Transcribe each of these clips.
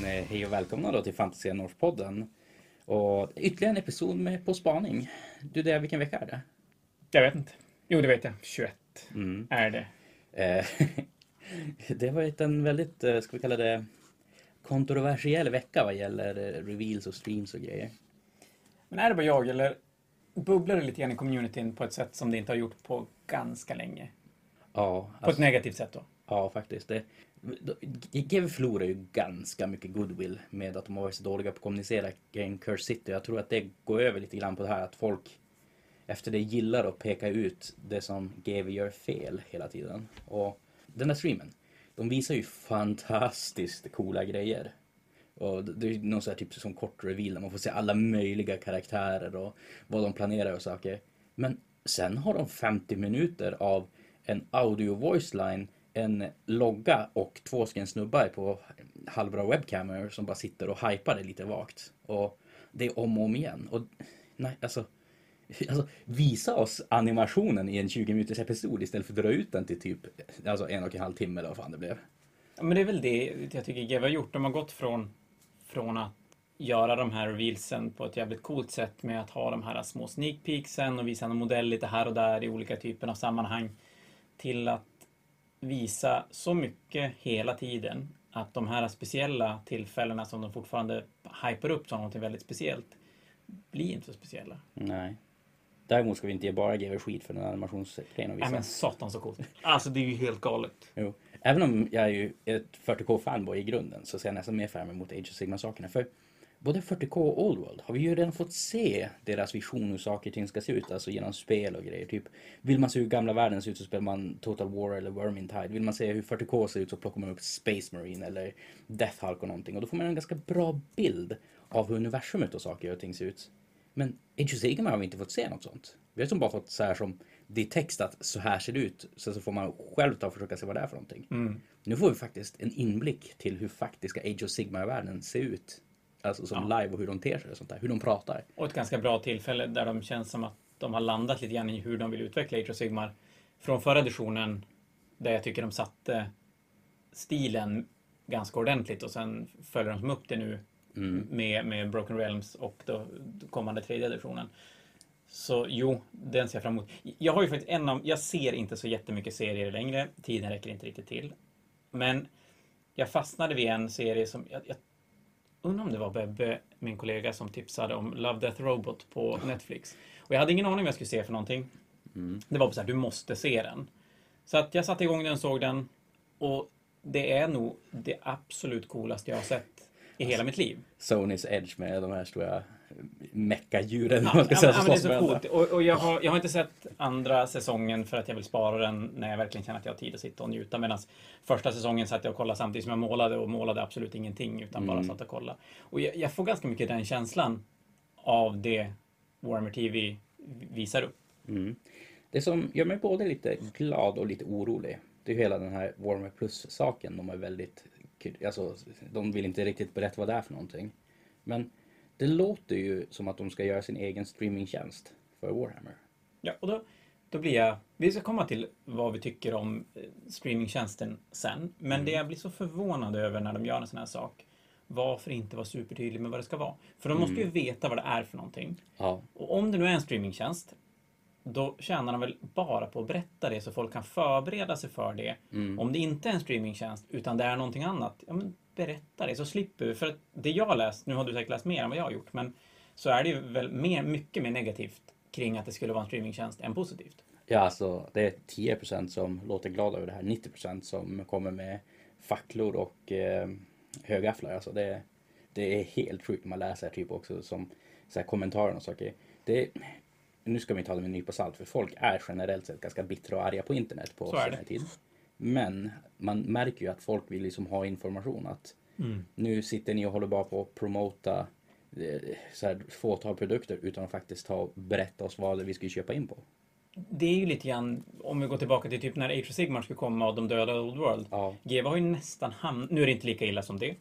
Men eh, hej och välkomna då till Fantasia North-podden. Och ytterligare en episod med På spaning. Du, det är vilken vecka är det? Jag vet inte. Jo, det vet jag. 21 Mm. är det. Eh, det har varit en väldigt, eh, ska vi kalla det, kontroversiell vecka vad gäller reveals och streams och grejer. Men är det bara jag eller bubblar det lite grann i communityn på ett sätt som det inte har gjort på ganska länge? Ja, På ett alltså, negativt sätt då? ja faktiskt. Det, GW förlorar ju ganska mycket goodwill med att de har varit så dåliga på att kommunicera kring Curse City. Jag tror att det går över lite grann på det här att folk efter det gillar att peka ut det som GW gör fel hela tiden. Och den där streamen, de visar ju fantastiskt coola grejer. Och det är någon sån här typ som kort reveal där man får se alla möjliga karaktärer och vad de planerar och saker. Men sen har de 50 minuter av en audio voice line, en logga och två stycken snubbar på halvbra webcamer som bara sitter och hypar det lite vagt. Och det är om och om igen. Och nej, alltså Alltså, visa oss animationen i en 20 minuters episod istället för att dra ut den till typ alltså en och en halv timme eller vad fan det blev. Ja, men det är väl det jag tycker GW har gjort. De har gått från, från att göra de här revealsen på ett jävligt coolt sätt med att ha de här små sneak peeksen och visa en modell lite här och där i olika typer av sammanhang till att visa så mycket hela tiden att de här speciella tillfällena som de fortfarande hypar upp som något väldigt speciellt blir inte så speciella. Nej. Däremot ska vi inte ge bara GW skit för den animationsgrejen att Nej visa. men satan så coolt. Alltså det är ju helt galet. Jo. Även om jag är ju ett 40K-fanboy i grunden så ser jag nästan mer fram emot Age of Sigma-sakerna. För både 40K och Old World har vi ju redan fått se deras vision hur saker och ting ska se ut. Alltså genom spel och grejer. Typ, vill man se hur gamla världen ser ut så spelar man Total War eller Vermintide. Vill man se hur 40K ser ut så plockar man upp Space Marine eller Death Hulk och någonting. Och då får man en ganska bra bild av hur universumet och saker och ting ser ut. Men Age of Sigma har vi inte fått se något sånt. Vi har som bara fått så här som det är text att så här ser det ut. Sen så får man själv ta och försöka se vad det är för någonting. Nu får vi faktiskt en inblick till hur faktiska Age of Sigma-världen ser ut. Alltså som live och hur de ter sig och sånt där. Hur de pratar. Och ett ganska bra tillfälle där de känns som att de har landat lite grann i hur de vill utveckla Age of Sigmar. Från förra editionen, där jag tycker de satte stilen ganska ordentligt och sen följer de som upp det nu med, med Broken Realms och då kommande tredje editionen. Så jo, den ser jag fram emot. Jag har ju faktiskt en av, jag ser inte så jättemycket serier längre. Tiden räcker inte riktigt till. Men jag fastnade vid en serie som, jag, jag undrar om det var Bebbe, min kollega, som tipsade om Love Death Robot på Netflix. Och jag hade ingen aning vad jag skulle se för någonting. Det var bara så här, du måste se den. Så att jag satte igång den, såg den och det är nog det absolut coolaste jag har sett i hela mitt liv. Sonys Edge med de här stora meckadjuren. Ja, man ska ja, säga, men, som ja, men det är slåss så med varandra. coolt. Och, och jag, har, jag har inte sett andra säsongen för att jag vill spara den när jag verkligen känner att jag har tid att sitta och njuta. Medan första säsongen satt jag och kollade samtidigt som jag målade och målade absolut ingenting utan Mm. bara satt och kollade. Och jag, jag får ganska mycket den känslan av det Warmer TV visar upp. Mm. Det som gör mig både lite glad och lite orolig. Det är hela den här Warmer Plus-saken. De är väldigt... Alltså, de vill inte riktigt berätta vad det är för någonting. Men det låter ju som att de ska göra sin egen streamingtjänst för Warhammer. Ja, och då, då blir jag... Vi ska komma till vad vi tycker om eh, streamingtjänsten sen. Men det jag blir så förvånad över när de gör en sån här sak. Varför inte vara supertydlig med vad det ska vara? För de måste ju veta vad det är för någonting. Ja, Och om det nu är en streamingtjänst, då tjänar de väl bara på att berätta det så folk kan förbereda sig för det. Om det inte är en streamingtjänst, utan det är någonting annat, ja men berätta det så slipper vi. För att det jag läst, nu har du säkert läst mer än vad jag har gjort, men så är det ju väl mer, mycket mer negativt kring att det skulle vara en streamingtjänst än positivt. Ja, alltså det är 10% som låter glada över det här. 90% som kommer med facklor och eh, högafflar. Alltså det, det är helt sjukt när man läser typ också som så här, kommentarer och saker. Det, nu ska vi ta det med en nypa salt för folk är generellt sett ganska bittra och arga på internet på senare tid. Men man märker ju att folk vill liksom ha information att nu sitter ni och håller bara på att promota eh, så här, fåtal produkter utan att faktiskt ta och berätta oss vad vi ska köpa in på. Det är ju lite grann, om vi går tillbaka till typ när Age of Sigmar skulle komma och de döda Old World. Ja. GW har ju nästan hamnat, nu är det inte lika illa som det.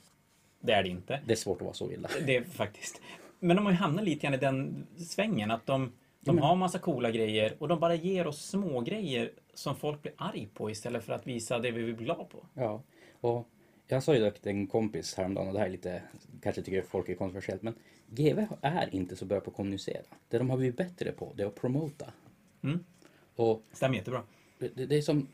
Det är det inte. Det är svårt att vara så illa. Det är faktiskt. Men de har ju hamnat lite grann i den svängen att de, de har massa coola grejer och de bara ger oss små grejer som folk blir arg på istället för att visa det vi vill bli glad på. Ja, och Jag sa ju det till en kompis häromdagen och det här är lite, kanske tycker folk är kontroversiellt, men GV är inte så bra på att kommunicera. Det de har blivit bättre på, det är att promota. Mm. Och Stämmer jättebra. det, det är som,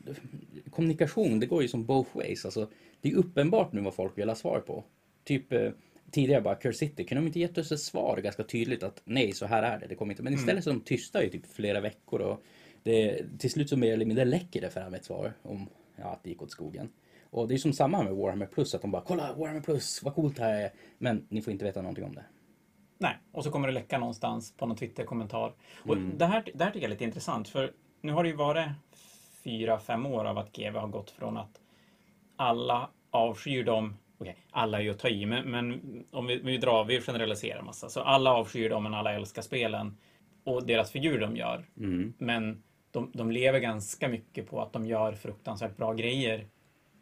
kommunikation, det går ju som both ways. Alltså, det är uppenbart nu vad folk vill ha svar på. Typ eh, tidigare bara, Curse City, kunde de inte gett oss ett svar ganska tydligt att nej, så här är det, det kommer inte. Men istället så är de tysta i typ flera veckor och det, till slut så mer eller mindre läcker det fram ett svar om ja, att det gick åt skogen. Och det är som samma med Warhammer Plus, att de bara kolla Warhammer Plus, vad coolt det här är. Men ni får inte veta någonting om det. Nej, och så kommer det läcka någonstans på någon Twitter-kommentar. Och det, här, det här tycker jag är lite intressant, för nu har det ju varit fyra, fem år av att GW har gått från att alla avskyr dem. Okej, alla är ju att ta i, men, men om vi, vi drar, vi generaliserar massa. Så alla avskyr dem, men alla älskar spelen och deras figur de gör. Men de, de lever ganska mycket på att de gör fruktansvärt bra grejer.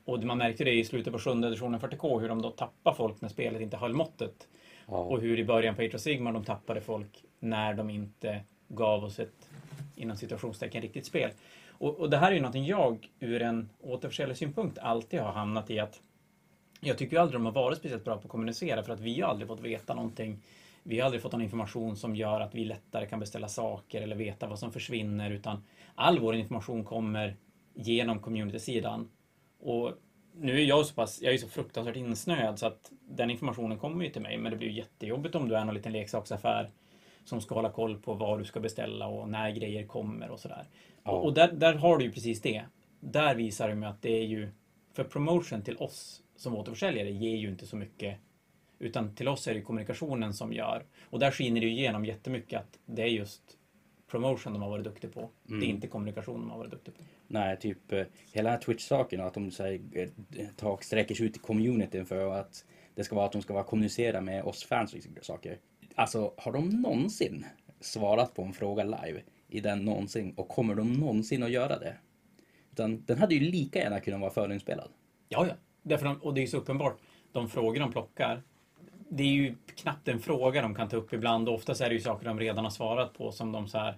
Och man märkte det i slutet på sjunde editionen 40K, hur de då tappar folk när spelet inte höll måttet. Ja. Och hur i början på Age of Sigmar de tappade folk när de inte gav oss ett inom situationstecken riktigt spel. Och, och det här är ju någonting jag ur en återförsäljarsynpunkt alltid har hamnat i att jag tycker ju aldrig de har varit speciellt bra på att kommunicera för att vi har aldrig fått veta någonting. Vi har aldrig fått någon information som gör att vi lättare kan beställa saker eller veta vad som försvinner utan all vår information kommer genom community-sidan. Och nu är jag så pass, jag är så fruktansvärt insnöad så att den informationen kommer ju till mig men det blir jättejobbigt om du är någon liten leksaksaffär som ska hålla koll på vad du ska beställa och när grejer kommer och sådär. Ja. Och, och där, där har du ju precis det. Där visar de att det är ju, för promotion till oss som återförsäljare ger ju inte så mycket utan till oss är det kommunikationen som gör. Och där skiner det igenom jättemycket att det är just promotion de har varit duktiga på. Det är inte kommunikation de har varit duktiga på. Nej, typ eh, hela Twitch-saken att de så här, eh, tar, sträcker sig ut i communityn för att det ska vara att de ska vara kommunicera med oss fans och saker. Alltså, har de någonsin svarat på en fråga live i den någonsin och kommer de någonsin att göra det? Utan den hade ju lika gärna kunnat vara förinspelad. Ja, ja. Därför de, och det är ju så uppenbart. De frågor de plockar, det är ju knappt en fråga de kan ta upp ibland. Och oftast är det ju saker de redan har svarat på som de så här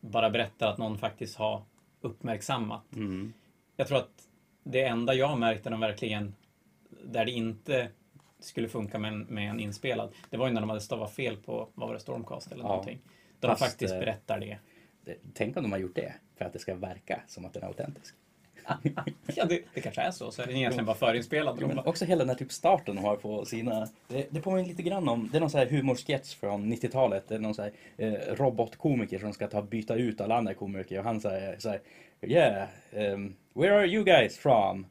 bara berättar att någon faktiskt har uppmärksammat. Jag tror att det enda jag har märkt där de verkligen, där det inte skulle funka med en, med en inspelad, det var ju när de hade stavat fel på, vad var det, Stormcast eller Ja. någonting. De faktiskt eh, berättar det. Det, tänk om de har gjort det för att det ska verka som att den är autentisk. Ja, det, det kanske är så. Så är den egentligen bara förinspelad. Jo, Men också hela den här typ starten de har på sina... Det, det påminner lite grann om... Det är någon sån här humorsketch från 90-talet. Det är någon sån här eh, robotkomiker som ska ta byta ut alla andra komiker och han säger så här... Yeah, um, where are you guys from?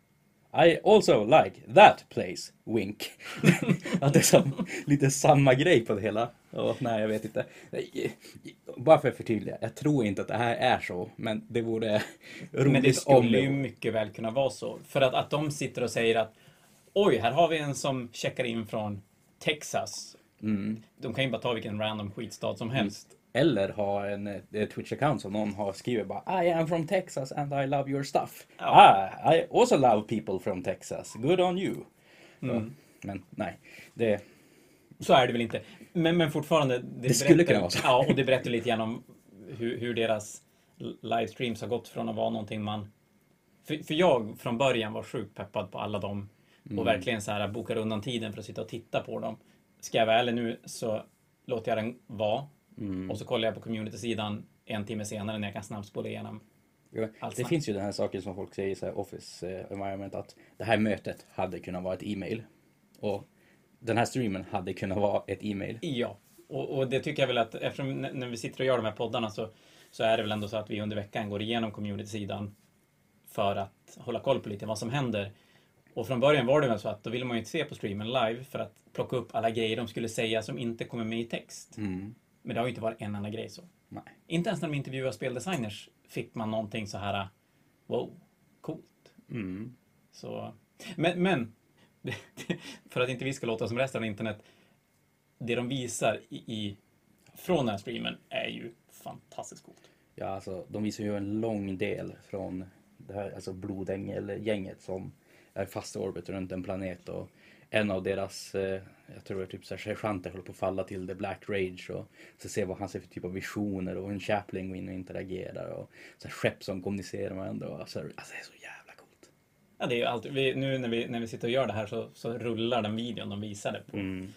I also like that place, wink. att det är som, lite samma grej på det hela. Och, nej, jag vet inte. Bara för att förtydliga, jag tror inte att det här är så, men det vore roligt Men det skulle ju mycket väl kunna vara så. För att, att de sitter och säger att oj, här har vi en som checkar in från Texas. Mm. De kan ju bara ta vilken random skitstad som helst. Eller ha en eh, Twitch-account som någon har skrivit bara I am from Texas and I love your stuff. Ja. Ah, I also love people from Texas. Good on you. Så, men nej, det, Så är det väl inte. Men, men fortfarande. Det, skulle berättar- kunna vara så. Ja, och det berättar lite grann om hur, hur deras livestreams har gått från att vara någonting man... För, för jag från början var sjukt peppad på alla dem Mm. och verkligen så här bokar undan tiden för att sitta och titta på dem. Ska jag vara ärlig nu så låter jag den vara Mm. och så kollar jag på community-sidan en timme senare när jag kan snabbspola igenom. Ja, det finns ju den här saken som folk säger i så office eh, environment att det här mötet hade kunnat vara ett e-mail. Och den här streamen hade kunnat vara ett e-mail. Ja, och, och det tycker jag väl att eftersom när vi sitter och gör de här poddarna så, så är det väl ändå så att vi under veckan går igenom community-sidan för att hålla koll på lite vad som händer. Och från början var det väl så att då ville man ju inte se på streamen live för att plocka upp alla grejer de skulle säga som inte kommer med i text. Mm. Men det har ju inte varit en enda grej så. Nej. Inte ens när de intervjuar speldesigners fick man någonting så här wow, coolt. Mm. Så, men, men för att inte vi ska låta som resten av internet, det de visar i, i, från den här streamen är ju fantastiskt coolt. Ja, alltså de visar ju en lång del från det här alltså blodängel-gänget som är fast i orbit runt en planet och en av deras, eh, jag tror det är typ så här sergeanter håller på att falla till The Black Rage och så ser vad han ser för typ av visioner och en Chaplin går in och interagerar och så här skepp som kommunicerar med varandra och alltså, alltså det är så jävla coolt. Ja, det är ju alltid, vi, nu när vi, när vi sitter och gör det här så, så rullar den videon de visade på Mm.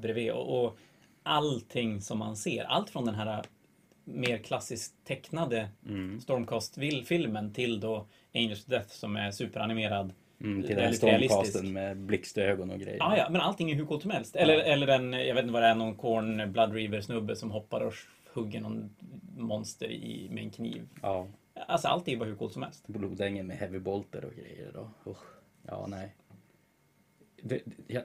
bredvid. Och, och allting som man ser, allt från den här mer klassiskt tecknade Mm. Stormcast-filmen till då Angels Death som är superanimerad. Mm, till den här stormcasten med blixtögon och grejer. Ja, ja, men allting är hur coolt som helst. Eller, eller den, jag vet inte vad det är, någon Korn Blood River snubbe som hoppar och hugger någon monster i, med en kniv. Ja. Alltså allt är bara hur coolt som helst. Blodängen med heavy bolter och grejer. Då. Usch. Ja, nej. Det, jag,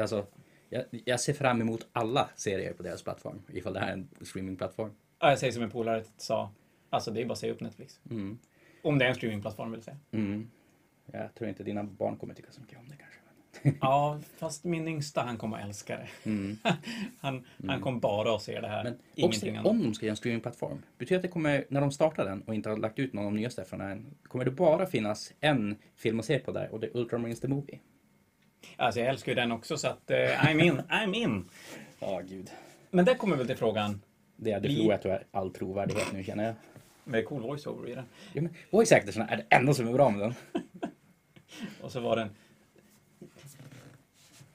alltså, jag, jag ser fram emot alla serier på deras plattform. Ifall det här är en streamingplattform. Ja, jag säger som en polare sa, alltså det är bara att säga upp Netflix. Mm. Om det är en streamingplattform vill säga. Mm. Jag tror inte dina barn kommer tycka så mycket om det kanske. Ja, fast min yngsta han kommer älska det. Mm. Han, han kommer bara att se det här. Men också, annat. om de ska göra en streamingplattform, betyder att det kommer, när de startar den och inte har lagt ut någon av de nyaste från än, kommer det bara finnas en film att se på där och det är Ultramarines the Movie. Alltså jag älskar ju den också så att eh, I'm in, I'm in. Ja, gud. Men där kommer väl till frågan, Det hade Vi- förlorat jag, all trovärdighet nu känner jag. med cool voiceover i den. Ja, men voice actorsarna är det enda som är bra med den. Och så var den...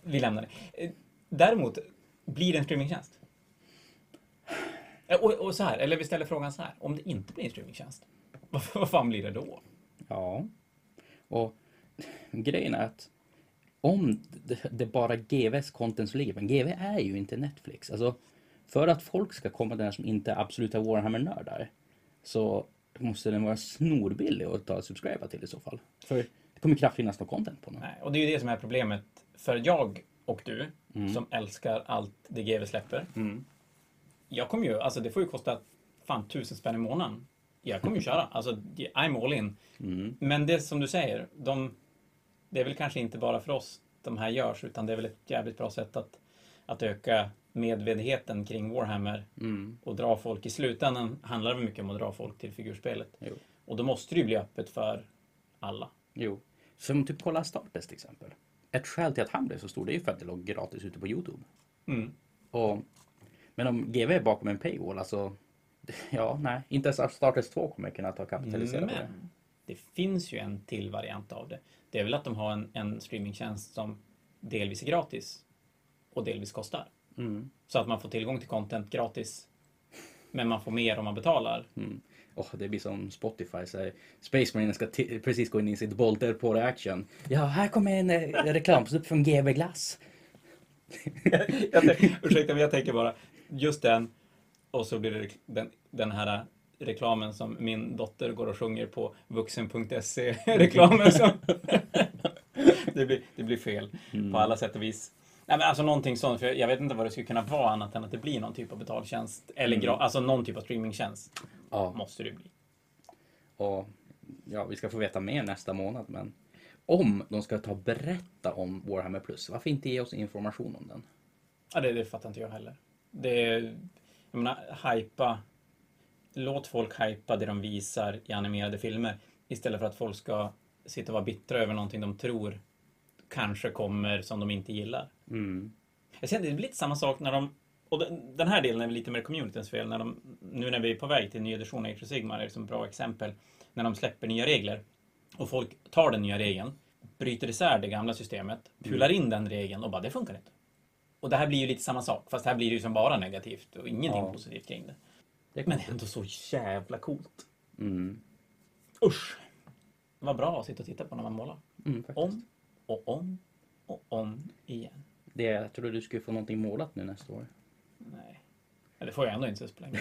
Vi lämnar det. Eh, Däremot, blir det en streamingtjänst? Eh, Och, och så här, eller vi ställer frågan så här. Om det inte blir en streamingtjänst, vad, vad fan blir det då? Ja. Och grejen är att om det, det bara GVs content som ligger, men GV är ju inte Netflix. Alltså, för att folk ska komma där som inte är absoluta Warhammer-nördar så måste den vara snorbillig att ta och subscriba till i så fall. För kommer knappt finnas något content på den. Nej, och det är ju det som är problemet för jag och du som älskar allt det GW släpper. Mm. Jag kommer ju, alltså det får ju kosta fan tusen spänn i månaden. Jag kommer ju köra, alltså I'm all in. Mm. Men det som du säger, de, det är väl kanske inte bara för oss de här görs, utan det är väl ett jävligt bra sätt att, att öka medvetenheten kring Warhammer Mm. och dra folk. I slutändan handlar det väl mycket om att dra folk till figurspelet. Jo. Och då måste det ju bli öppet för alla. Jo. Som typ kolla Startest till exempel. Ett skäl till att han blev så stor det är ju för att det låg gratis ute på Youtube. Mm. Och, men om GV är bakom en paywall, alltså Ja, nej. Inte ens Startest 2 kommer kunna ta kapitalisera på det. Men det finns ju en till variant av det. Det är väl att de har en, en streamingtjänst som delvis är gratis och delvis kostar. Mm. Så att man får tillgång till content gratis. Men man får mer om man betalar. Mm. Oh, det blir som Spotify. Så här, Space Marine ska precis gå in i sitt bolter på reaction. Ja, här kommer en eh, reklamsnutt från GB Glass. jag ursäkta, men jag tänker bara just den och så blir det den, den här reklamen som min dotter går och sjunger på vuxen.se-reklamen. som- det, blir, det blir fel på alla sätt och vis. Nej, men alltså någonting sånt, för jag vet inte vad det skulle kunna vara annat än att det blir någon typ av betaltjänst. Eller gra- alltså någon typ av streamingtjänst. Ja, Måste det bli. och ja, vi ska få veta mer nästa månad. Men om de ska ta och berätta om Warhammer Plus, varför inte ge oss information om den? Ja, det, det fattar inte jag heller. Det är, jag menar, hypa. Låt folk hypa det de visar i animerade filmer istället för att folk ska sitta och vara bittra över någonting de tror kanske kommer som de inte gillar. Mm. Jag ser, det blir lite samma sak när de, och den, här delen är lite mer communityns fel, när de, nu när vi är på väg till en ny edition av Age of Sigmar är det som ett bra exempel, när de släpper nya regler och folk tar den nya regeln, bryter isär det gamla systemet, pular in den regeln och bara det funkar inte. Och det här blir ju lite samma sak, fast här blir det ju som bara negativt och ingenting Ja. positivt kring det. Det Men ändå så jävla coolt. Mm. Usch! Vad bra att sitta och titta på när man målar. Mm. Om och om och om igen. Det, jag tror du skulle få någonting målat nu nästa år. Nej. Ja, det får jag ändå inte så roll.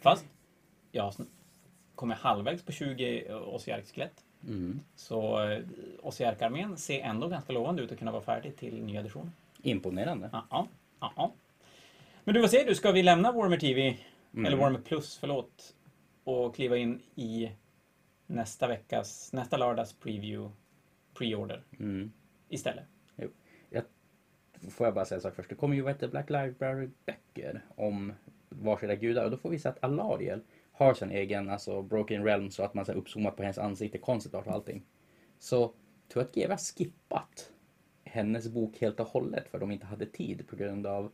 Fast jag kommit halvvägs på 20 Ossiark-skelett. Mm. Så eh, Ossiark-armén ser ändå ganska lovande ut att kunna vara färdig till nya editionen. Imponerande. Ja, ja, ja. Men du, vad säger du? Ska vi lämna Warmer TV, Mm. eller Warmer Plus, förlåt, och kliva in i nästa veckas, nästa lördags preview, pre-order Mm. istället? Får jag bara säga en sak först. Det kommer ju vad heter Black Library-böcker om varsida gudar och då får vi se att Alariel har sin egen alltså Broken Realm så att man så uppzoomat på hennes ansikte, concept art och allting. Så jag tror att GW har skippat hennes bok helt och hållet för de inte hade tid på grund av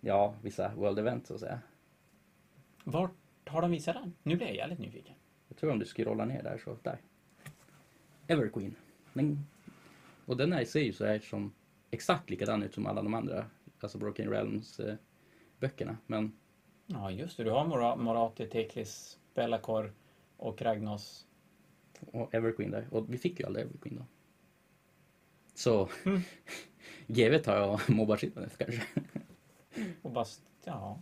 ja, vissa world events så att säga. Vart har de visat den? Nu blir jag jävligt nyfiken. Jag tror om du scrollar ner där så där. Everqueen. den, och den här ser ju så här som exakt likadan ut som alla de andra, alltså Broken Realms eh, böckerna. Men Ja, just det. Du har Mora- Morati, Teklis, Bellacor och Ragnos. och Everqueen där. Och vi fick ju aldrig Everqueen då. Så Mm. GW tar jag mobbar Sylvaneth kanske. Och bast, ja.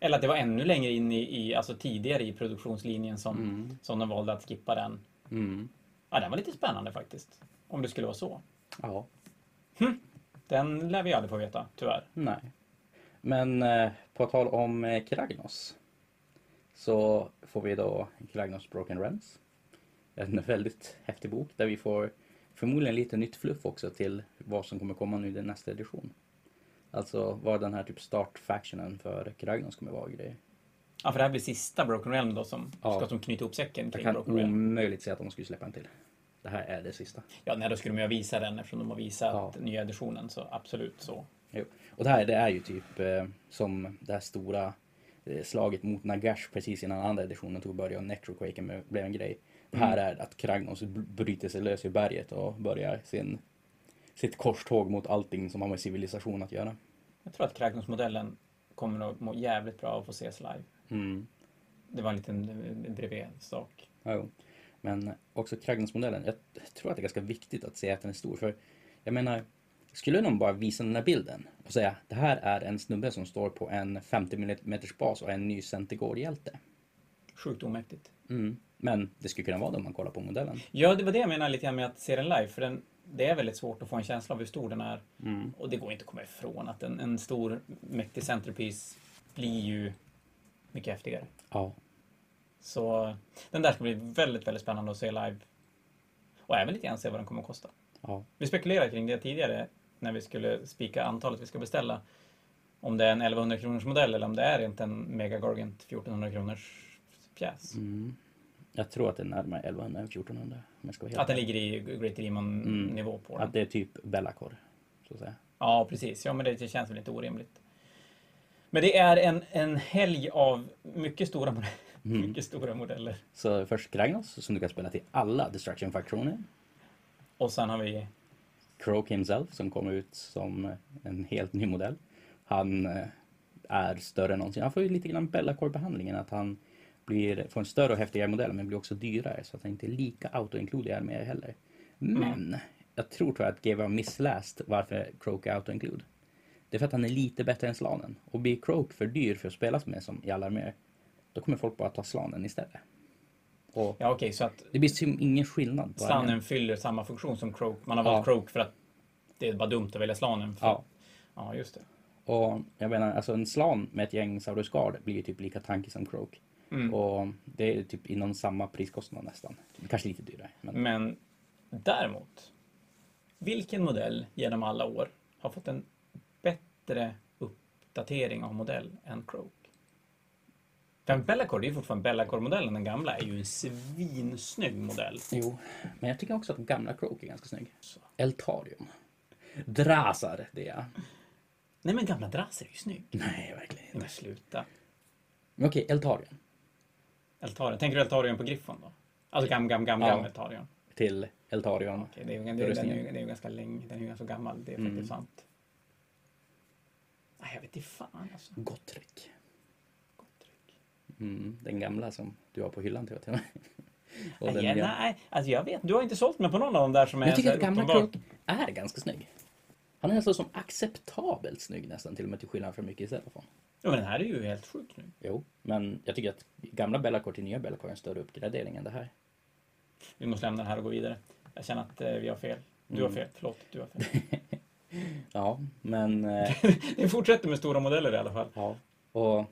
Eller att det var ännu längre in i, i alltså tidigare i produktionslinjen som, Mm. som de valde att skippa den. Mm. Ja, den var lite spännande faktiskt. Om det skulle vara så. Ja, Den lär vi aldrig få veta, tyvärr. nej. Men eh, på tal om eh, Kragnos. Så får vi då Kragnos Broken Realms. En väldigt häftig bok där vi får förmodligen lite nytt fluff också till vad som kommer komma nu i den nästa edition. Alltså vad den här typ start-factionen för Kragnos kommer vara och grejer. Ja, för det här blir sista Broken Realm då som Ja. ska som knyta ihop säcken Jag kring kan Broken Realm. omöjligt säga att de skulle släppa en till. Det här är det sista. Ja, nej, då skulle de ju visa den eftersom de har visat Ja. nya editionen, så absolut så. Jo. Och det här det är ju typ eh, som det här stora eh, slaget mot Nagash precis innan andra editionen tog början Necroquaken blev en grej. Det här är att Kragnos bryter sig lös ur berget och börjar sin, sitt korståg mot allting som har med civilisation att göra. Jag tror att Kragnos-modellen kommer att må jävligt bra av att få ses live. Mm. Det var en liten eh, bredvid sak. Ja, jo. Men också Kragnos-modellen, jag tror att det är ganska viktigt att se att den är stor. För jag menar, skulle någon bara visa den här bilden och säga det här är en snubbe som står på en 50 mm bas och är en ny Centigore-hjälte. Sjukt omäktigt. Mm. Men det skulle kunna vara det om man kollar på modellen. Ja, det var det jag menade lite grann med att se den live. För den, det är väldigt svårt att få en känsla av hur stor den är. Mm. Och det går inte att komma ifrån att en, en stor mäktig centerpiece blir ju mycket häftigare. Ja. Så den där ska bli väldigt, väldigt spännande att se live. Och även lite grann se vad den kommer att kosta. ja. Vi spekulerade kring det tidigare när vi skulle spika antalet vi ska beställa. Om det är en 1100 kronors modell eller om det är inte en Mega Gargant 1400 kronors pjäs. Mm. Jag tror att det är närmare 1100 än 1400. Om ska vara Att den ligger i Great Demon Mm. nivå på den. Att det är typ Bellacor. Så att säga. Ja, precis. Ja, men det känns väl inte orimligt. Men det är en, en helg av mycket stora, modeller. Mm. mycket stora modeller. Så först Kragnos som du kan spela till alla Destruction-faktioner. Och sen har vi... Croak himself som kommer ut som en helt ny modell. Han eh, är större än någonsin. Han får ju lite grann Bellacore-behandlingen att han blir, får en större och häftigare modell men blir också dyrare så att han inte är lika auto-include med heller. Men jag tror, jag att GW har missläst varför Croak är auto-include. Det är för att han är lite bättre än Slanen. Och blir Croak för dyr för att spelas med som i alla arméer, då kommer folk bara ta Slanen istället. Och Ja, okej, så att det blir som ingen skillnad på. Slanen fyller samma funktion som Croak. Man har Ja. valt Croak för att det är bara dumt att välja Slanen. För... Ja. ja, just det. Och jag menar, alltså en slan med ett gäng Saurus blir ju typ lika tankig som Croak. Mm. Och det är typ inom samma priskostnad nästan. Kanske lite dyrare. Men Men däremot, vilken modell genom alla år har fått en bättre uppdatering av modell än Croak? För en Bellacore, det är fortfarande Bellacore-modellen, den gamla, är ju en svinsnygg modell. jo, men jag tycker också att gamla Croak är ganska snygg. Eltarium. Drasar, det är Nej men gamla Draser är ju snygg. Nej, verkligen inte. men sluta. Men okej, Eltarium. Eltarion. Tänker du Eltarion på Griffon då? Alltså gam, gam, gam, Ja. gam Eltarion. Till Eltarion. Okej, det är ju, är- den är ju, det är ju ganska länge, den är ju ganska gammal, det är Mm. faktiskt sant. Nej, jag vet inte fan alltså. Gottrick. Mm, den gamla som du har på hyllan tror jag till och den ja, nej, alltså jag vet, du har inte sålt mig på någon av dem där som är Men jag tycker att gamla Croak är ganska snygg. Han är nästan som acceptabelt snygg nästan, till och med till skillnad från mycket istället. Ja, men den här är ju helt sjuk nu. Jo, men jag tycker att gamla Bellacore till nya Bellacore är en större uppgradering än det här. Vi måste lämna den här och gå vidare. Jag känner att eh, vi har fel. Du har Mm. fel, förlåt. Du har fel. Ja, men... Eh, Vi fortsätter med stora modeller i alla fall. ja, och...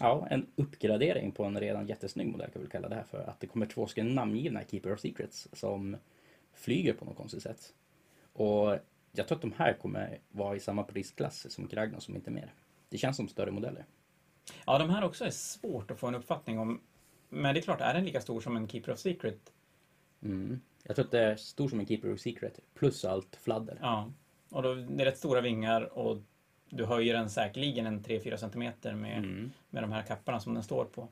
Ja, en uppgradering på en redan jättesnygg modell kan vi kalla det här för. Att det kommer två stycken namngivna Keeper of Secrets som flyger på något konstigt sätt. Och jag tror att de här kommer vara i samma prisklass som Kragnos, som inte mer. Det känns som större modeller. Ja, de här också är svårt att få en uppfattning om. Men det är klart, är den lika stor som en Keeper of Secret? Mm. Jag tror att det är stor som en Keeper of Secret, plus allt fladder. Ja. Och då, det är rätt stora vingar och du höjer den säkerligen en 3-4 centimeter med, Mm. med de här kapparna som den står på.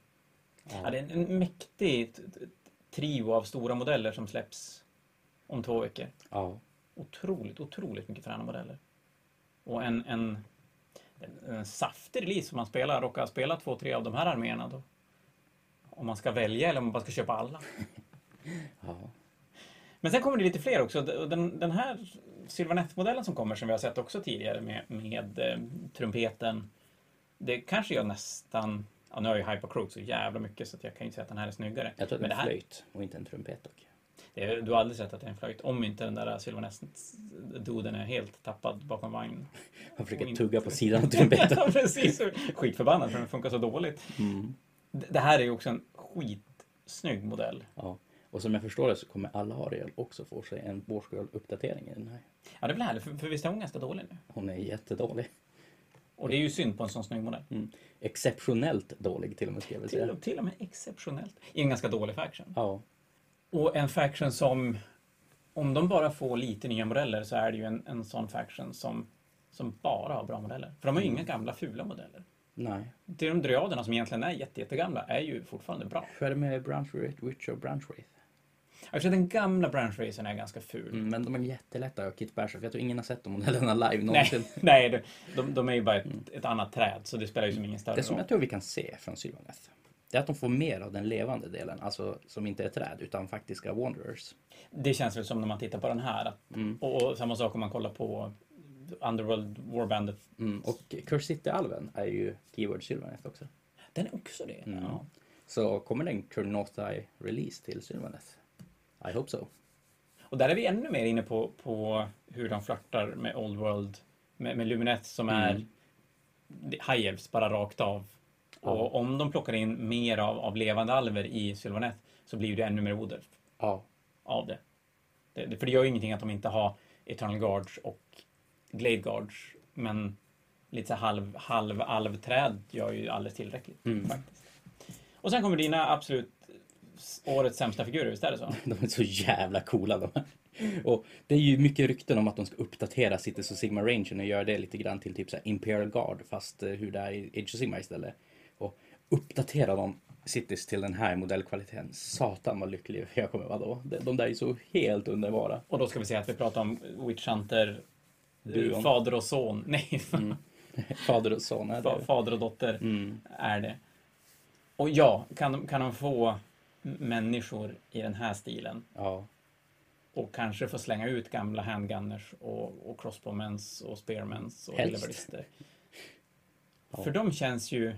Ja, Ja. det är en mäktig trio av stora modeller som släpps om två veckor. Ja. Otroligt, otroligt mycket fräna modeller. Och en, en, en, en saftig release om man spelar, råkar spela två, tre av de här arméerna då. Om man ska välja eller om man bara ska köpa alla. ja. Men sen kommer det lite fler också. Den, den här Sylvaneth-modellen som kommer som vi har sett också tidigare med, med eh, trumpeten. Det kanske jag nästan... Ja, nu har jag ju Hypercroak så jävla mycket så att jag kan inte säga att den här är snyggare. Jag tror att det är det en här- flöjt och inte en trumpet dock. Är, du har aldrig sett att det är en flöjt. Om inte den där Sylvaneth-doden är helt tappad bakom vagn. Han försöker inte- tugga på sidan av trumpeten. ja, precis. Skitförbannad för den funkar så dåligt. Mm. Det det här är ju också en skitsnygg modell. Ja. Och som jag förstår det så kommer alla Ariel också få sig en War Scroll-uppdatering i den här. Ja, det är väl härligt, för, för visst är hon ganska dålig nu? Hon är jättedålig. Och det är ju synd på en sån snygg modell. Mm. Exceptionellt dålig till och med ska jag väl Till, säga. och- till och med exceptionellt. I en ganska dålig faction. Ja. Och en faction som, om de bara får lite nya modeller så är det ju en, en sån faction som, som bara har bra modeller. För de har ju inga gamla fula modeller. Nej. Det de dryaderna som egentligen är jätte, jättegamla är ju fortfarande bra. Hur är det med Branch Wraith, Witch och Wraith? Alltså den gamla branch racen är ganska ful. Mm, men de är jättelätta att kitbasha för jag tror ingen har sett de modellerna live Nej, någonsin. nej de, de, de är ju bara ett, ett annat träd så det spelar ju som ingen större Det som roll. jag tror vi kan se från Sylvaneth, det är att de får mer av den levande delen, alltså som inte är träd utan faktiska Wanderers. Det känns väl som när man tittar på den här. att- Mm. Och, och samma sak om man kollar på Underworld Warband. Mm. Och Curse City-alven är ju Keyword Sylvaneth också. Den är också det. Mm. Ja. Så kommer den Turn North Eye release till Sylvaneth? I hope so. Och där är vi ännu mer inne på, på hur de flörtar med Old World, med, med Luminet som Mm. är High Elves bara rakt av. Ja. Och om de plockar in mer av, av levande alver i Sylvanet så blir det ännu mer oder Ja, av det. det. det. För det gör ju ingenting att de inte har Eternal Guards och Glade Guards. Men lite så halv, halv alvträd gör ju alldeles tillräckligt. Mm. faktiskt. Och sen kommer dina absolut årets sämsta figurer, visst är det så? de är så jävla coola de här. Och det är ju mycket rykten om att de ska uppdatera Cities of Sigma Rangen och göra det lite grann till typ så Imperial Guard fast eh, hur det är i Age of Sigma istället. Och uppdatera de Cities till den här modellkvaliteten. Satan vad lycklig jag kommer vara då. De, där är så helt underbara. Och då ska vi säga att vi pratar om Witch Hunter, Duon. fader och son. Nej, Fader och son är det. fader och dotter Mm. är det. Och ja, kan de, kan de få människor i den här stilen Ja, och kanske få slänga ut gamla handgunners och, och crossbowmens och spearmens och Helst. hillabilister. Ja. För de känns ju,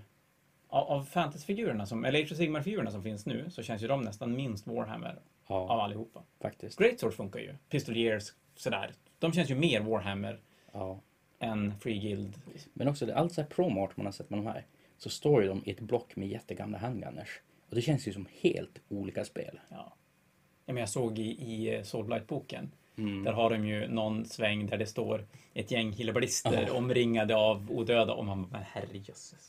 av, av fantasyfigurerna, som, eller Age of Sigmar-figurerna som finns nu, så känns ju de nästan minst Warhammer av ja allihopa. faktiskt. Greatsword funkar ju. Pistoliers, sådär. De känns ju mer Warhammer Ja. än Free Guild. Men också allt så här promart man har sett med de här. Så står ju de i ett block med jättegamla handgunners. Och det känns ju som helt olika spel. Ja. Ja, men jag såg i, i Soulblight-boken, Mm. där har de ju någon sväng där det står ett gäng hillabilister Ja. omringade av odöda och man bara, men herrejösses.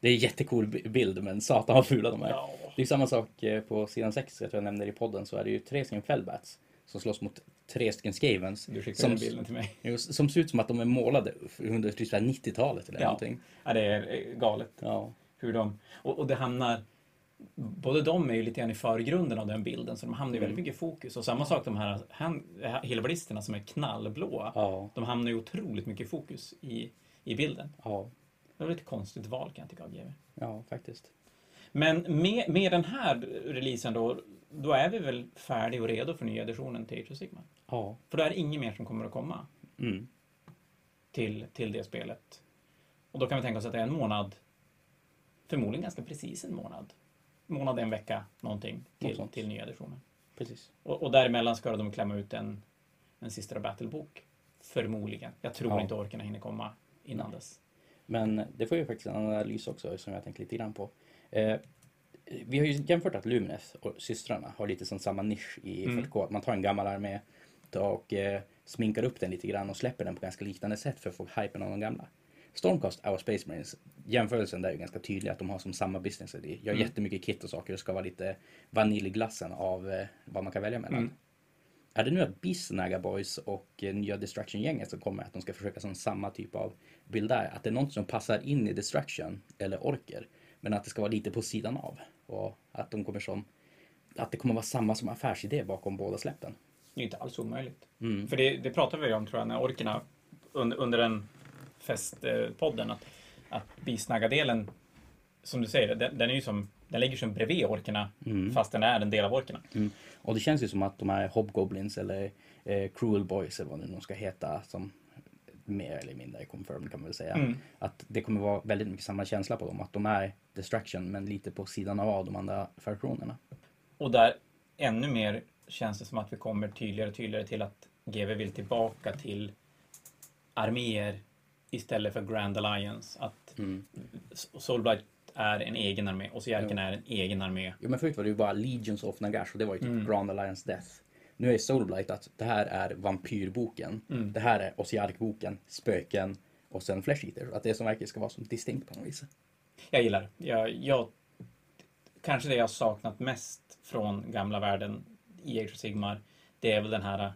Det är en jättecool bi- bild men satan vad fula de är. Ja. Det är samma sak eh, på sidan 6, jag tror jag nämnde det i podden, så är det ju tre stycken Fellbats som slåss mot tre stycken Skavens. Du skickade Som, den bilden till mig. jo, som ser ut som att de är målade under typ så här 90-talet eller Ja. någonting. Ja, det är eh, galet Ja. hur de... Och, och det hamnar... Både de är ju lite grann i förgrunden av den bilden, så de hamnar ju Mm. väldigt mycket i fokus. Och samma sak de här hillabilisterna som är knallblåa. Ja. De hamnar ju otroligt mycket i fokus i, i bilden. Ja. Det var ett konstigt val kan jag tycka av GW. Ja, faktiskt. Men med, med den här releasen då, då är vi väl färdiga och redo för nya editionen till Age of Sigmar. Ja. För då är det inget mer som kommer att komma Mm. till, till det spelet. Och då kan vi tänka oss att det är en månad, förmodligen ganska precis en månad. Månad, en vecka, någonting Något till, sånt. till nya editionen. Precis. Och, och däremellan ska de klämma ut en, en sista battlebok. Förmodligen. Jag tror Ja. inte orkerna hinner komma innan Nej. dess. Men det får ju faktiskt en analys också som jag tänkt lite grann på. Eh, vi har ju jämfört att Lumineth och systrarna har lite som samma nisch i Mm. 40K. Att man tar en gammal armé och eh, sminkar upp den lite grann och släpper den på ganska liknande sätt för att få hypen av de gamla. Stormcast, Our Space Marines, jämförelsen där är ju ganska tydlig att de har som samma business idé. Gör Mm. jättemycket kit och saker och ska vara lite vaniljglassen av eh, vad man kan välja mellan. Mm. Är det nu att Bisnaga Boys och eh, nya Destruction-gänget som kommer, att de ska försöka som samma typ av bild där? Att det är något som passar in i Destruction eller Orker, men att det ska vara lite på sidan av. Och att de kommer som, att det kommer vara samma som affärsidé bakom båda släppen. Det är inte alls omöjligt. Mm. För det, det pratade vi om tror jag, när orkerna under, under den festpodden att, att bisnaggadelen, som du säger, den, den är ju som, den ligger som bredvid orkerna Mm. fast den är en del av orkerna. Mm. Och det känns ju som att de här Hobgoblins eller eh, Cruel Boys eller vad nu ska heta som mer eller mindre confirmed kan man väl säga. Mm. Att det kommer vara väldigt mycket samma känsla på dem. Att de är distraction men lite på sidan av de andra fraktionerna. Och där ännu mer känns det som att vi kommer tydligare och tydligare till att GW vill tillbaka till arméer istället för Grand Alliance. Att Mm. Soulblight är en egen armé och Sierken är en egen armé. Jo men förut var det ju bara Legions of Nagash och det var ju typ Mm. Grand Alliance Death. Nu är Soulblight att det här är vampyrboken. Mm. Det här är Osiark-boken, spöken och sen Flesh Eater. Att det som verkligen ska vara som distinkt på något vis. Jag gillar. Jag, jag, kanske det jag saknat mest från gamla världen i Age of Sigmar, det är väl den här,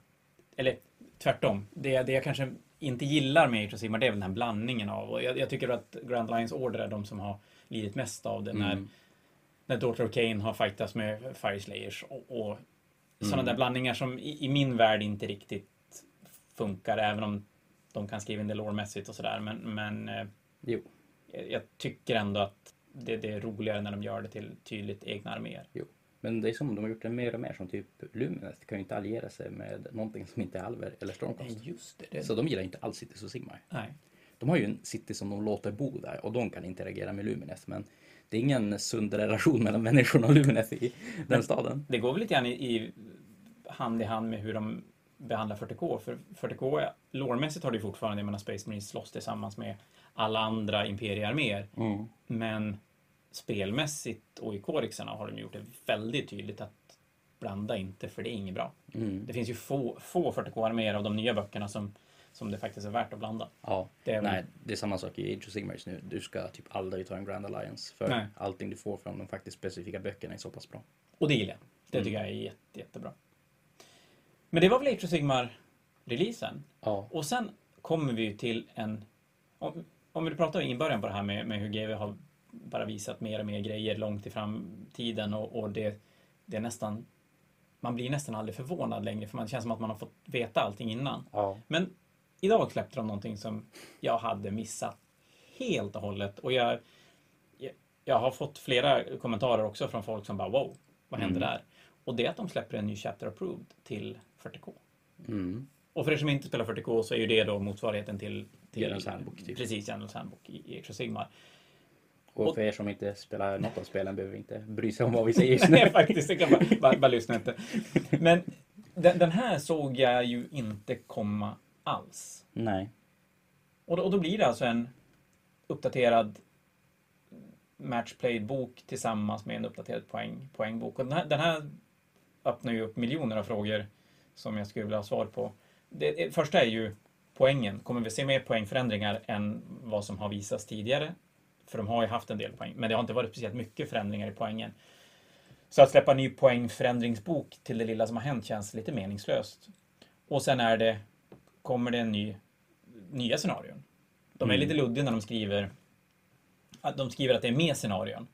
eller tvärtom, det, det jag kanske inte gillar med Age of Sigmar, det är väl den här blandningen av, och jag, jag tycker att Grand Alliance Order är de som har lidit mest av det när, Mm. när Daughter of Cain har fightats med Fire Slayers och, och sådana Mm. där blandningar som i, i min värld inte riktigt funkar, även om de kan skriva in det lårmässigt och sådär, men, men eh, Jo. jag, jag tycker ändå att det, det är roligare när de gör det till tydligt egna arméer. Men det är som de har gjort det mer och mer som typ Lumineth kan ju inte alliera sig med någonting som inte är alver eller Stormcast. just det. det Så de gillar inte alls Cities och Sigmar. nej. De har ju en city som de låter bo där och de kan interagera med Lumineth men det är ingen sund relation mellan människorna och Lumineth i den staden. Det går väl lite grann i, i hand i hand med hur de behandlar 40K. För 40K, är- lårmässigt har det ju fortfarande, jag menar Space Marines slåss tillsammans med alla andra imperiearméer. Mm. Men spelmässigt och i korixarna har de gjort det väldigt tydligt att blanda inte, för det är inget bra. Mm. Det finns ju få, få 40K-arméer av de nya böckerna som, som det faktiskt är värt att blanda. Ja, Det är nej, det är samma sak i Age of Sigmars nu. Du ska typ aldrig ta en Grand Alliance för Nej. allting du får från de faktiskt specifika böckerna är så pass bra. Och det gillar jag. Det Mm. tycker jag är jätte, jättebra. Men det var väl Age of Sigmar-releasen. Ja, Och sen kommer vi ju till en... Om, om vi pratar i början på det här med, med hur GW har bara visat mer och mer grejer långt i framtiden och, och det, det är nästan... Man blir nästan aldrig förvånad längre för man känns som att man har fått veta allting innan. ja. Men idag släppte de någonting som jag hade missat helt och hållet. Och jag, jag, jag har fått flera kommentarer också från folk som bara wow, vad hände Mm. där? Och det är att de släpper en ny Chapter Approved till 40K. Mm. Och för er som inte spelar 40K så är ju det då motsvarigheten till... till Generals Handbook, typ. Precis, Generals Handbook i, i Sigmar. Och Och- för er som inte spelar något av spelen behöver inte bry sig om vad vi säger just Nej, nu. faktiskt. Jag kan bara, bara, bara lyssna inte. Men den, den här såg jag ju inte komma alls. Nej. Och då, och då blir det alltså en uppdaterad matchplay-bok tillsammans med en uppdaterad poäng, poängbok. Och den, här, den här öppnar ju upp miljoner av frågor som jag skulle vilja ha svar på. Det, det första är ju poängen. Kommer vi se mer poängförändringar än vad som har visats tidigare? För de har ju haft en del poäng, men det har inte varit speciellt mycket förändringar i poängen. Så att släppa en ny poängförändringsbok till det lilla som har hänt känns lite meningslöst. Och sen är det, kommer det en ny, nya scenarion? De är Mm. lite luddiga när de skriver att de skriver att det är mer scenarion.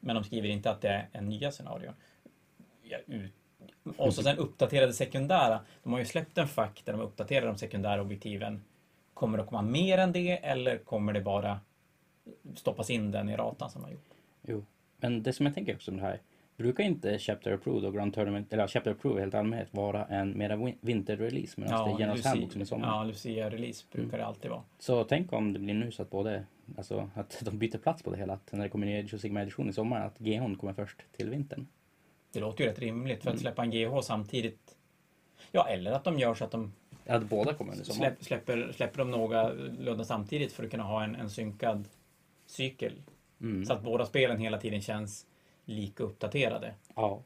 Men de skriver inte att det är en nya scenarion. Och så sen uppdaterade sekundära. De har ju släppt en fack där de uppdaterar de sekundära objektiven. Kommer det komma mer än det eller kommer det bara stoppas in den i ratan som har gjort? Jo. Men det som jag tänker också om det här. Brukar inte Chapter Approved och Grand Tournament, eller Chapter Approved helt allmänhet vara en mera vinterrelease medan det är Generals Handbook som är sommar? ja, Lucia-release brukar det alltid vara. Så tänk om det blir nu så att både, alltså att de byter plats på det hela. Att när det kommer en Age of Sigmar edition i sommar att GH kommer först till vintern. Det låter ju rätt rimligt för att Mm. släppa en GH samtidigt. Ja, eller att de gör så att de Ja, att båda kommer under sommaren. släpp, släpper, släpper de några ludda samtidigt för att kunna ha en, en synkad cykel. Mm. Så att båda spelen hela tiden känns lika uppdaterade. Ja.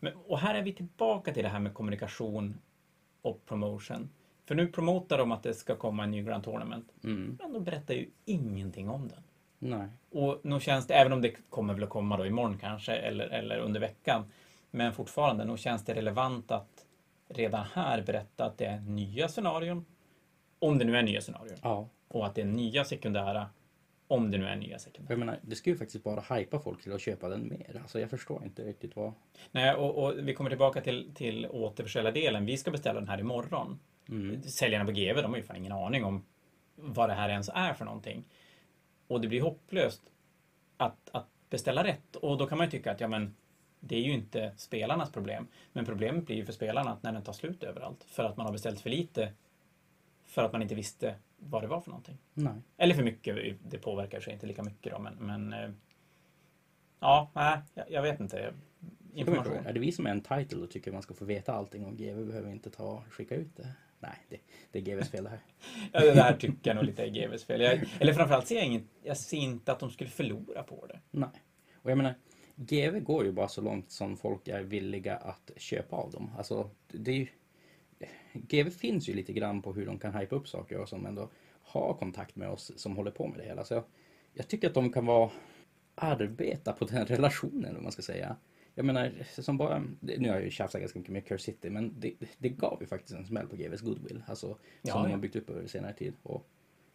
Men, och här är vi tillbaka till det här med kommunikation och promotion. För nu promotar de att det ska komma en ny Grand Tournament. Mm. Men de berättar ju ingenting om den. Nej. Och nog känns det, även om det kommer väl att komma då imorgon kanske, eller, eller under veckan. Men fortfarande, nog känns det relevant att redan här berätta att det är nya scenarion. Om det nu är nya scenarion. Ja. Och att det är nya sekundära Om det nu är nya second hand. Jag menar, det skulle ju faktiskt bara hypa folk till att köpa den mer. Alltså jag förstår inte riktigt vad... Nej, och, och vi kommer tillbaka till, till återförsäljdelen. Vi ska beställa den här imorgon. Mm. Säljarna på GV, de har ju fan ingen aning om vad det här ens är för någonting. Och det blir hopplöst att, att beställa rätt. Och då kan man ju tycka att ja, men det är ju inte spelarnas problem. Men problemet blir ju för spelarna att när den tar slut överallt. För att man har beställt för lite. För att man inte visste vad det var för någonting. Nej. Eller för mycket, det påverkar sig inte lika mycket då, men, men eh, ja, nej, jag, jag vet inte. Information. Är det vi som är en title och tycker man ska få veta allting och GV behöver inte ta skicka ut det? Nej, det, det är GVs fel det här. Ja, det där tycker jag nog lite är GVs fel. Jag, eller framförallt ser jag, inget, jag ser inte att de skulle förlora på det. Nej. Och jag menar, GV går ju bara så långt som folk är villiga att köpa av dem. Alltså, det är ju... GV finns ju lite grann på hur de kan hypa upp saker och som ändå har kontakt med oss som håller på med det hela. Så jag, jag tycker att de kan vara arbeta på den relationen, om man ska säga. Jag menar, som bara, nu har jag ju tjafsat ganska mycket med Curse City, men det, det gav ju faktiskt en smäll på GVs goodwill. Alltså, som Ja, de har byggt upp över senare tid. Och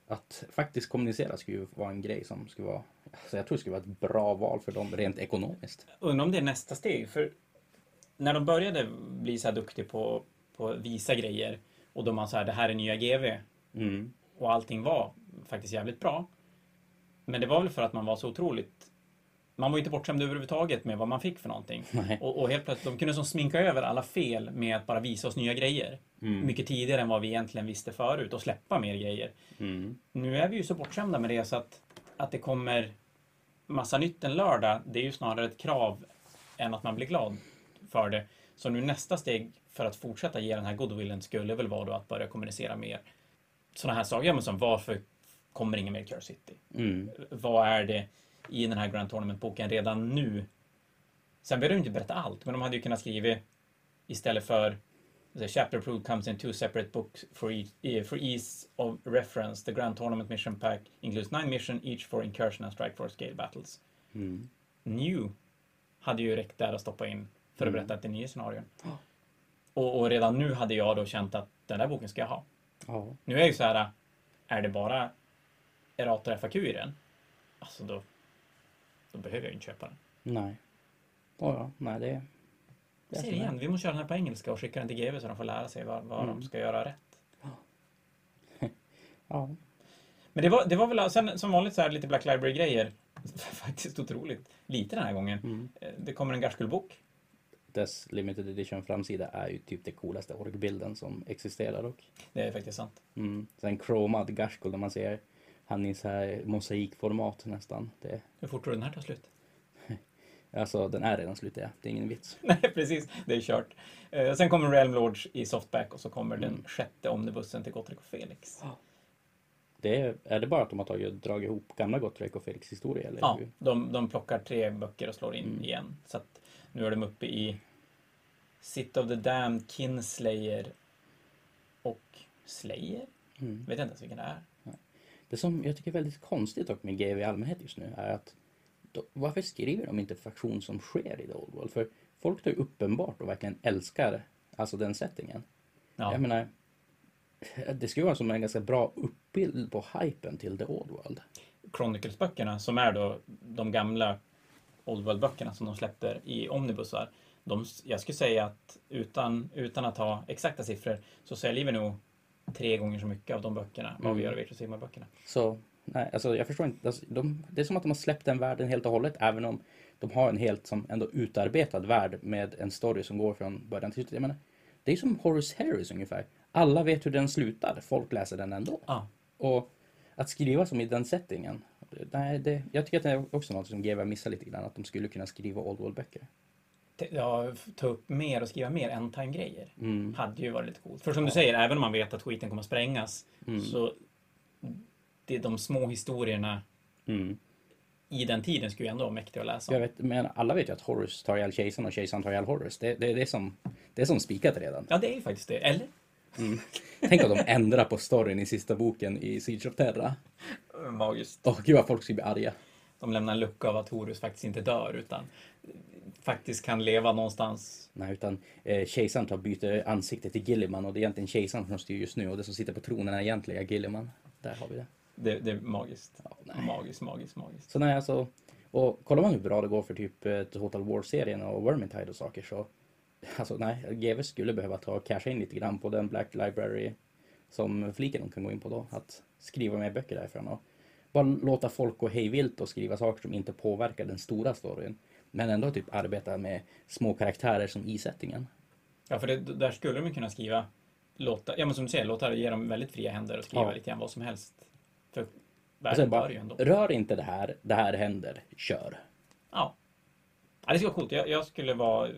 att faktiskt kommunicera skulle ju vara en grej som skulle vara, alltså jag tror det skulle vara ett bra val för dem rent ekonomiskt. Undrar om det är nästa steg. För när de började bli så här duktiga på, på visa grejer och de var så här, det här är nya GV Mm. och allting var faktiskt jävligt bra. Men det var väl för att man var så otroligt man var ju inte bortskämd överhuvudtaget med vad man fick för någonting. Och, och helt plötsligt, de kunde som sminka över alla fel med att bara visa oss nya grejer. Mm. Mycket tidigare än vad vi egentligen visste förut och släppa mer grejer. Mm. Nu är vi ju så bortskämda med det så att, att det kommer massa nytt en lördag, det är ju snarare ett krav än att man blir glad för det. Så nu nästa steg för att fortsätta ge den här goodwillen skulle väl vara då att börja kommunicera mer sådana här saker. Men som varför kommer ingen mer Curse City? Mm. Vad är det i den här Grand Tournament-boken redan nu? Sen behöver de inte berätta allt, men de hade ju kunnat skriva istället för The chapter approved comes in two separate books for, eh, for ease of reference. The Grand Tournament Mission Pack includes nine mission each for incursion and strike force scale battles. Mm. New hade ju räckt där att stoppa in för att berätta att det är nya scenarion. Ja. Och, och redan nu hade jag då känt att den där boken ska jag ha. Ja. Nu är ju så här, är det bara Erator FAQ i den? Alltså då, då behöver jag inte köpa den. Nej. Ja, ja. Nej, det... det är. igen, vi måste köra den här på engelska och skicka den till GV så de får lära sig vad, vad Mm. de ska göra rätt. Ja. Men det var, det var väl sen som vanligt så här lite Black Library-grejer. Faktiskt otroligt lite den här gången. Mm. Eh, Det kommer en Garskull-bok. Dess limited edition framsida är ju typ det coolaste orgbilden som existerar dock. Det är faktiskt sant. Mm. Sen chromad Garskull där man ser han i så här mosaikformat nästan. Det, Hur fort tror du den här tar slut? alltså den är redan slut ja. Det är ingen vits. Nej, precis. Det är kört. Eh, sen kommer Realm Lords i softback och så kommer den Mm. sjätte omnibussen till Gottrick och Felix. Det är, är det bara att de har tagit dragit ihop gamla Gottrek och Felix historia eller? Ja, de, de plockar tre böcker och slår in Mm. igen. Så att nu är de uppe i Sit of the Damned, Kinslayer och Slayer? Mm. Vet inte ens vilken det är. Det som jag tycker är väldigt konstigt dock med GW i allmänhet just nu är att då, varför skriver de inte faktion som sker i The Old World? För folk tar ju uppenbart och verkligen älskar alltså den settingen. Ja. Jag menar, det skulle vara som en ganska bra uppbild på hypen till The Old World. Chronicles-böckerna som är då de gamla Old World-böckerna som de släpper i omnibusar. De, jag skulle säga att utan, utan att ha exakta siffror så säljer vi nog tre gånger så mycket av de böckerna vad vi Mm. gör av of Sigmar-böckerna. Så nej, alltså jag förstår inte. Alltså, de, det är som att de har släppt den världen helt och hållet även om de har en helt som ändå utarbetad värld med en story som går från början till slutet. Jag menar, det är som Horace Harris ungefär. Alla vet hur den slutar, folk läser den ändå. Ja, Och att skriva som i den settingen, nej, det, jag tycker att det är också något som GW missar lite grann, att de skulle kunna skriva Old World-böcker. ja, ta upp mer och skriva mer end-time-grejer. Mm. Hade ju varit lite coolt. För som du säger, även om man vet att skiten kommer att sprängas Mm. så det är de små historierna Mm. i den tiden skulle ju ändå vara mäktiga att läsa. Jag vet, men alla vet ju att Horus tar ihjäl kejsaren och kejsaren tar ihjäl Horus. Det, det, det, är som, det är som spikat redan. Ja, det är ju faktiskt det. Eller? Tänk om de ändrar på storyn i sista boken i Siege of Terra. Magiskt. Åh gud vad folk skulle bli arga. De lämnar en lucka av att Horus faktiskt inte dör utan faktiskt kan leva någonstans. Nej, utan eh, kejsaren tar byter ansikte till Gilliman och det är egentligen kejsaren som styr just nu och det som sitter på tronen är egentliga Gilliman. Där har vi det. Det, det är magiskt. Ja, nej. Magiskt, magiskt, magiskt. Så nej, alltså, och kollar man hur bra det går för typ eh, Total War-serien och Vermintide och saker så Alltså nej, GW skulle behöva ta casha in lite grann på den Black Library som fliken de kan gå in på då. Att skriva mer böcker därifrån och bara låta folk gå hejvilt och skriva saker som inte påverkar den stora storyn. Men ändå typ arbeta med små karaktärer som i settingen. Ja, för det, där skulle de kunna skriva, låta, ja men som du säger, låta ge dem väldigt fria händer och skriva Ja. lite grann vad som helst. För Och världen bara, bör ju ändå. rör inte det här, det här händer, kör. Ja. Ja. Det skulle vara coolt. Jag, jag skulle vara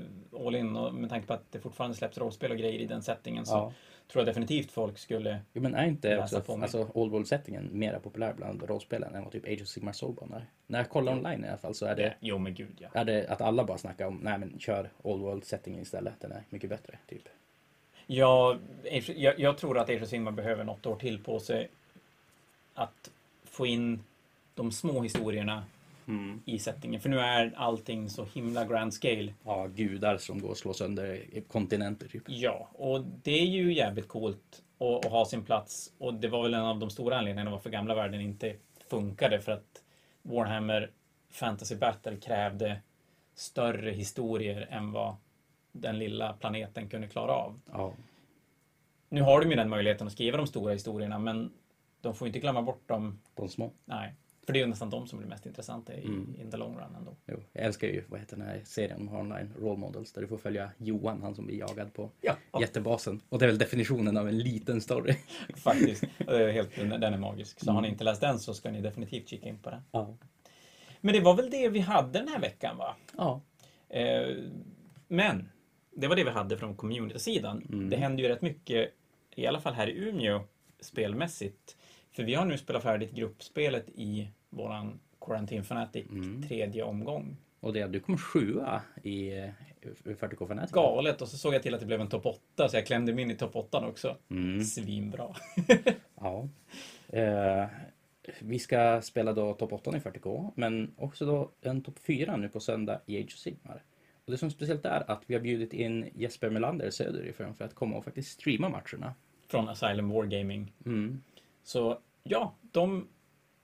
all in och med tanke på att det fortfarande släpps rollspel och grejer i den settingen så Ja. tror jag definitivt folk skulle... Jo men är inte Läsa också, på mig. alltså Old World-settingen mera populär bland rollspelen än vad typ Age of Sigmar Soulbound är? När jag kollar online i alla fall så är det, Jo men gud ja. är det att alla bara snackar om, nej men kör Old World-settingen istället, den är mycket bättre, typ. Ja, jag, jag tror att Age of Sigmar behöver något år till på sig att få in de små historierna i settingen. För nu är allting så himla grand scale. Ja, gudar som går och slår sönder kontinenter typ. Ja, och det är ju jävligt coolt att, att ha sin plats. Och det var väl en av de stora anledningarna varför gamla världen inte funkade. För att Warhammer Fantasy Battle krävde större historier än vad den lilla planeten kunde klara av. Ja. Nu har de ju den möjligheten att skriva de stora historierna, men de får inte glömma bort dem. De små. Nej, för det är ju nästan de som det mest intressanta i Mm. in the long run ändå. Jo, jag älskar ju, vad heter den här serien de har online, Role Models, där du får följa Johan, han som blir jagad på Ja, jättebasen. Och det är väl definitionen av en liten story. faktiskt. Helt, den är magisk. Så har Mm. ni inte läst den så ska ni definitivt kika in på den. Ja. Men det var väl det vi hade den här veckan, va? Ja. Eh, men det var det vi hade från community-sidan. Mm. Det händer ju rätt mycket, i alla fall här i Umeå, spelmässigt. För vi har nu spelat färdigt gruppspelet i våran Quarantine Fanatic Mm. tredje omgång. Och det, du kom sjua i eh, 40K Fanatic. Galet! Och så såg jag till att det blev en topp 8, så jag klämde mig in i topp 8 också. Mm. Svinbra. Ja. Eh, vi ska spela då topp 8 i 40K, men också då en topp 4 nu på söndag i Age of Sigmar. Och det som är speciellt är att vi har bjudit in Jesper Melander söderifrån för att komma och faktiskt streama matcherna. Från Asylum Wargaming. Mm. Så ja, de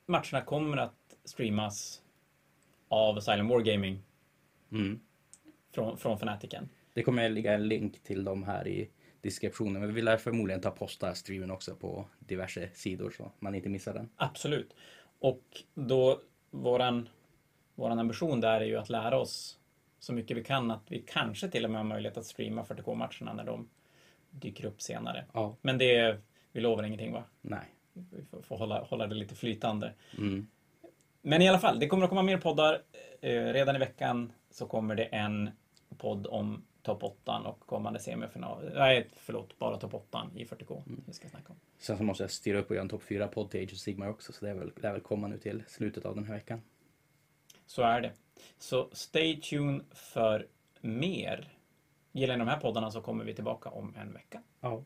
matcherna kommer att streamas av Asylum Wargaming Mm. från, från Fanatiken. Det kommer att ligga en länk till dem här i descriptionen, men vi lär förmodligen ta posta streamen också på diverse sidor så man inte missar den. Absolut. Och då våran, våran ambition där är ju att lära oss så mycket vi kan att vi kanske till och med har möjlighet att streama 40K-matcherna när de dyker upp senare. Ja. Men det, vi lovar ingenting va? Nej. Vi får, får hålla, hålla det lite flytande. Mm. Men i alla fall, det kommer att komma mer poddar. Eh, redan i veckan så kommer det en podd om topp 8 och kommande semifinal. Nej, förlåt, bara topp 8 i 40K vi ska snacka om. Sen så måste jag styra upp och göra en topp 4-podd till Age of Sigmar också, så det är väl, det är väl komma nu till slutet av den här veckan. Så är det. Så stay tuned för mer. Gillar ni de här poddarna så kommer vi tillbaka om en vecka. Ja.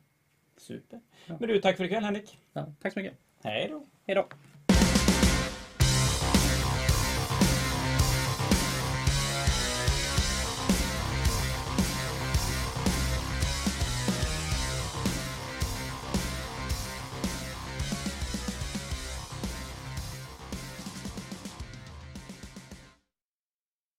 Super. Ja. Men du, tack för ikväll Henrik. ja tack så mycket. Hej då. Hej då!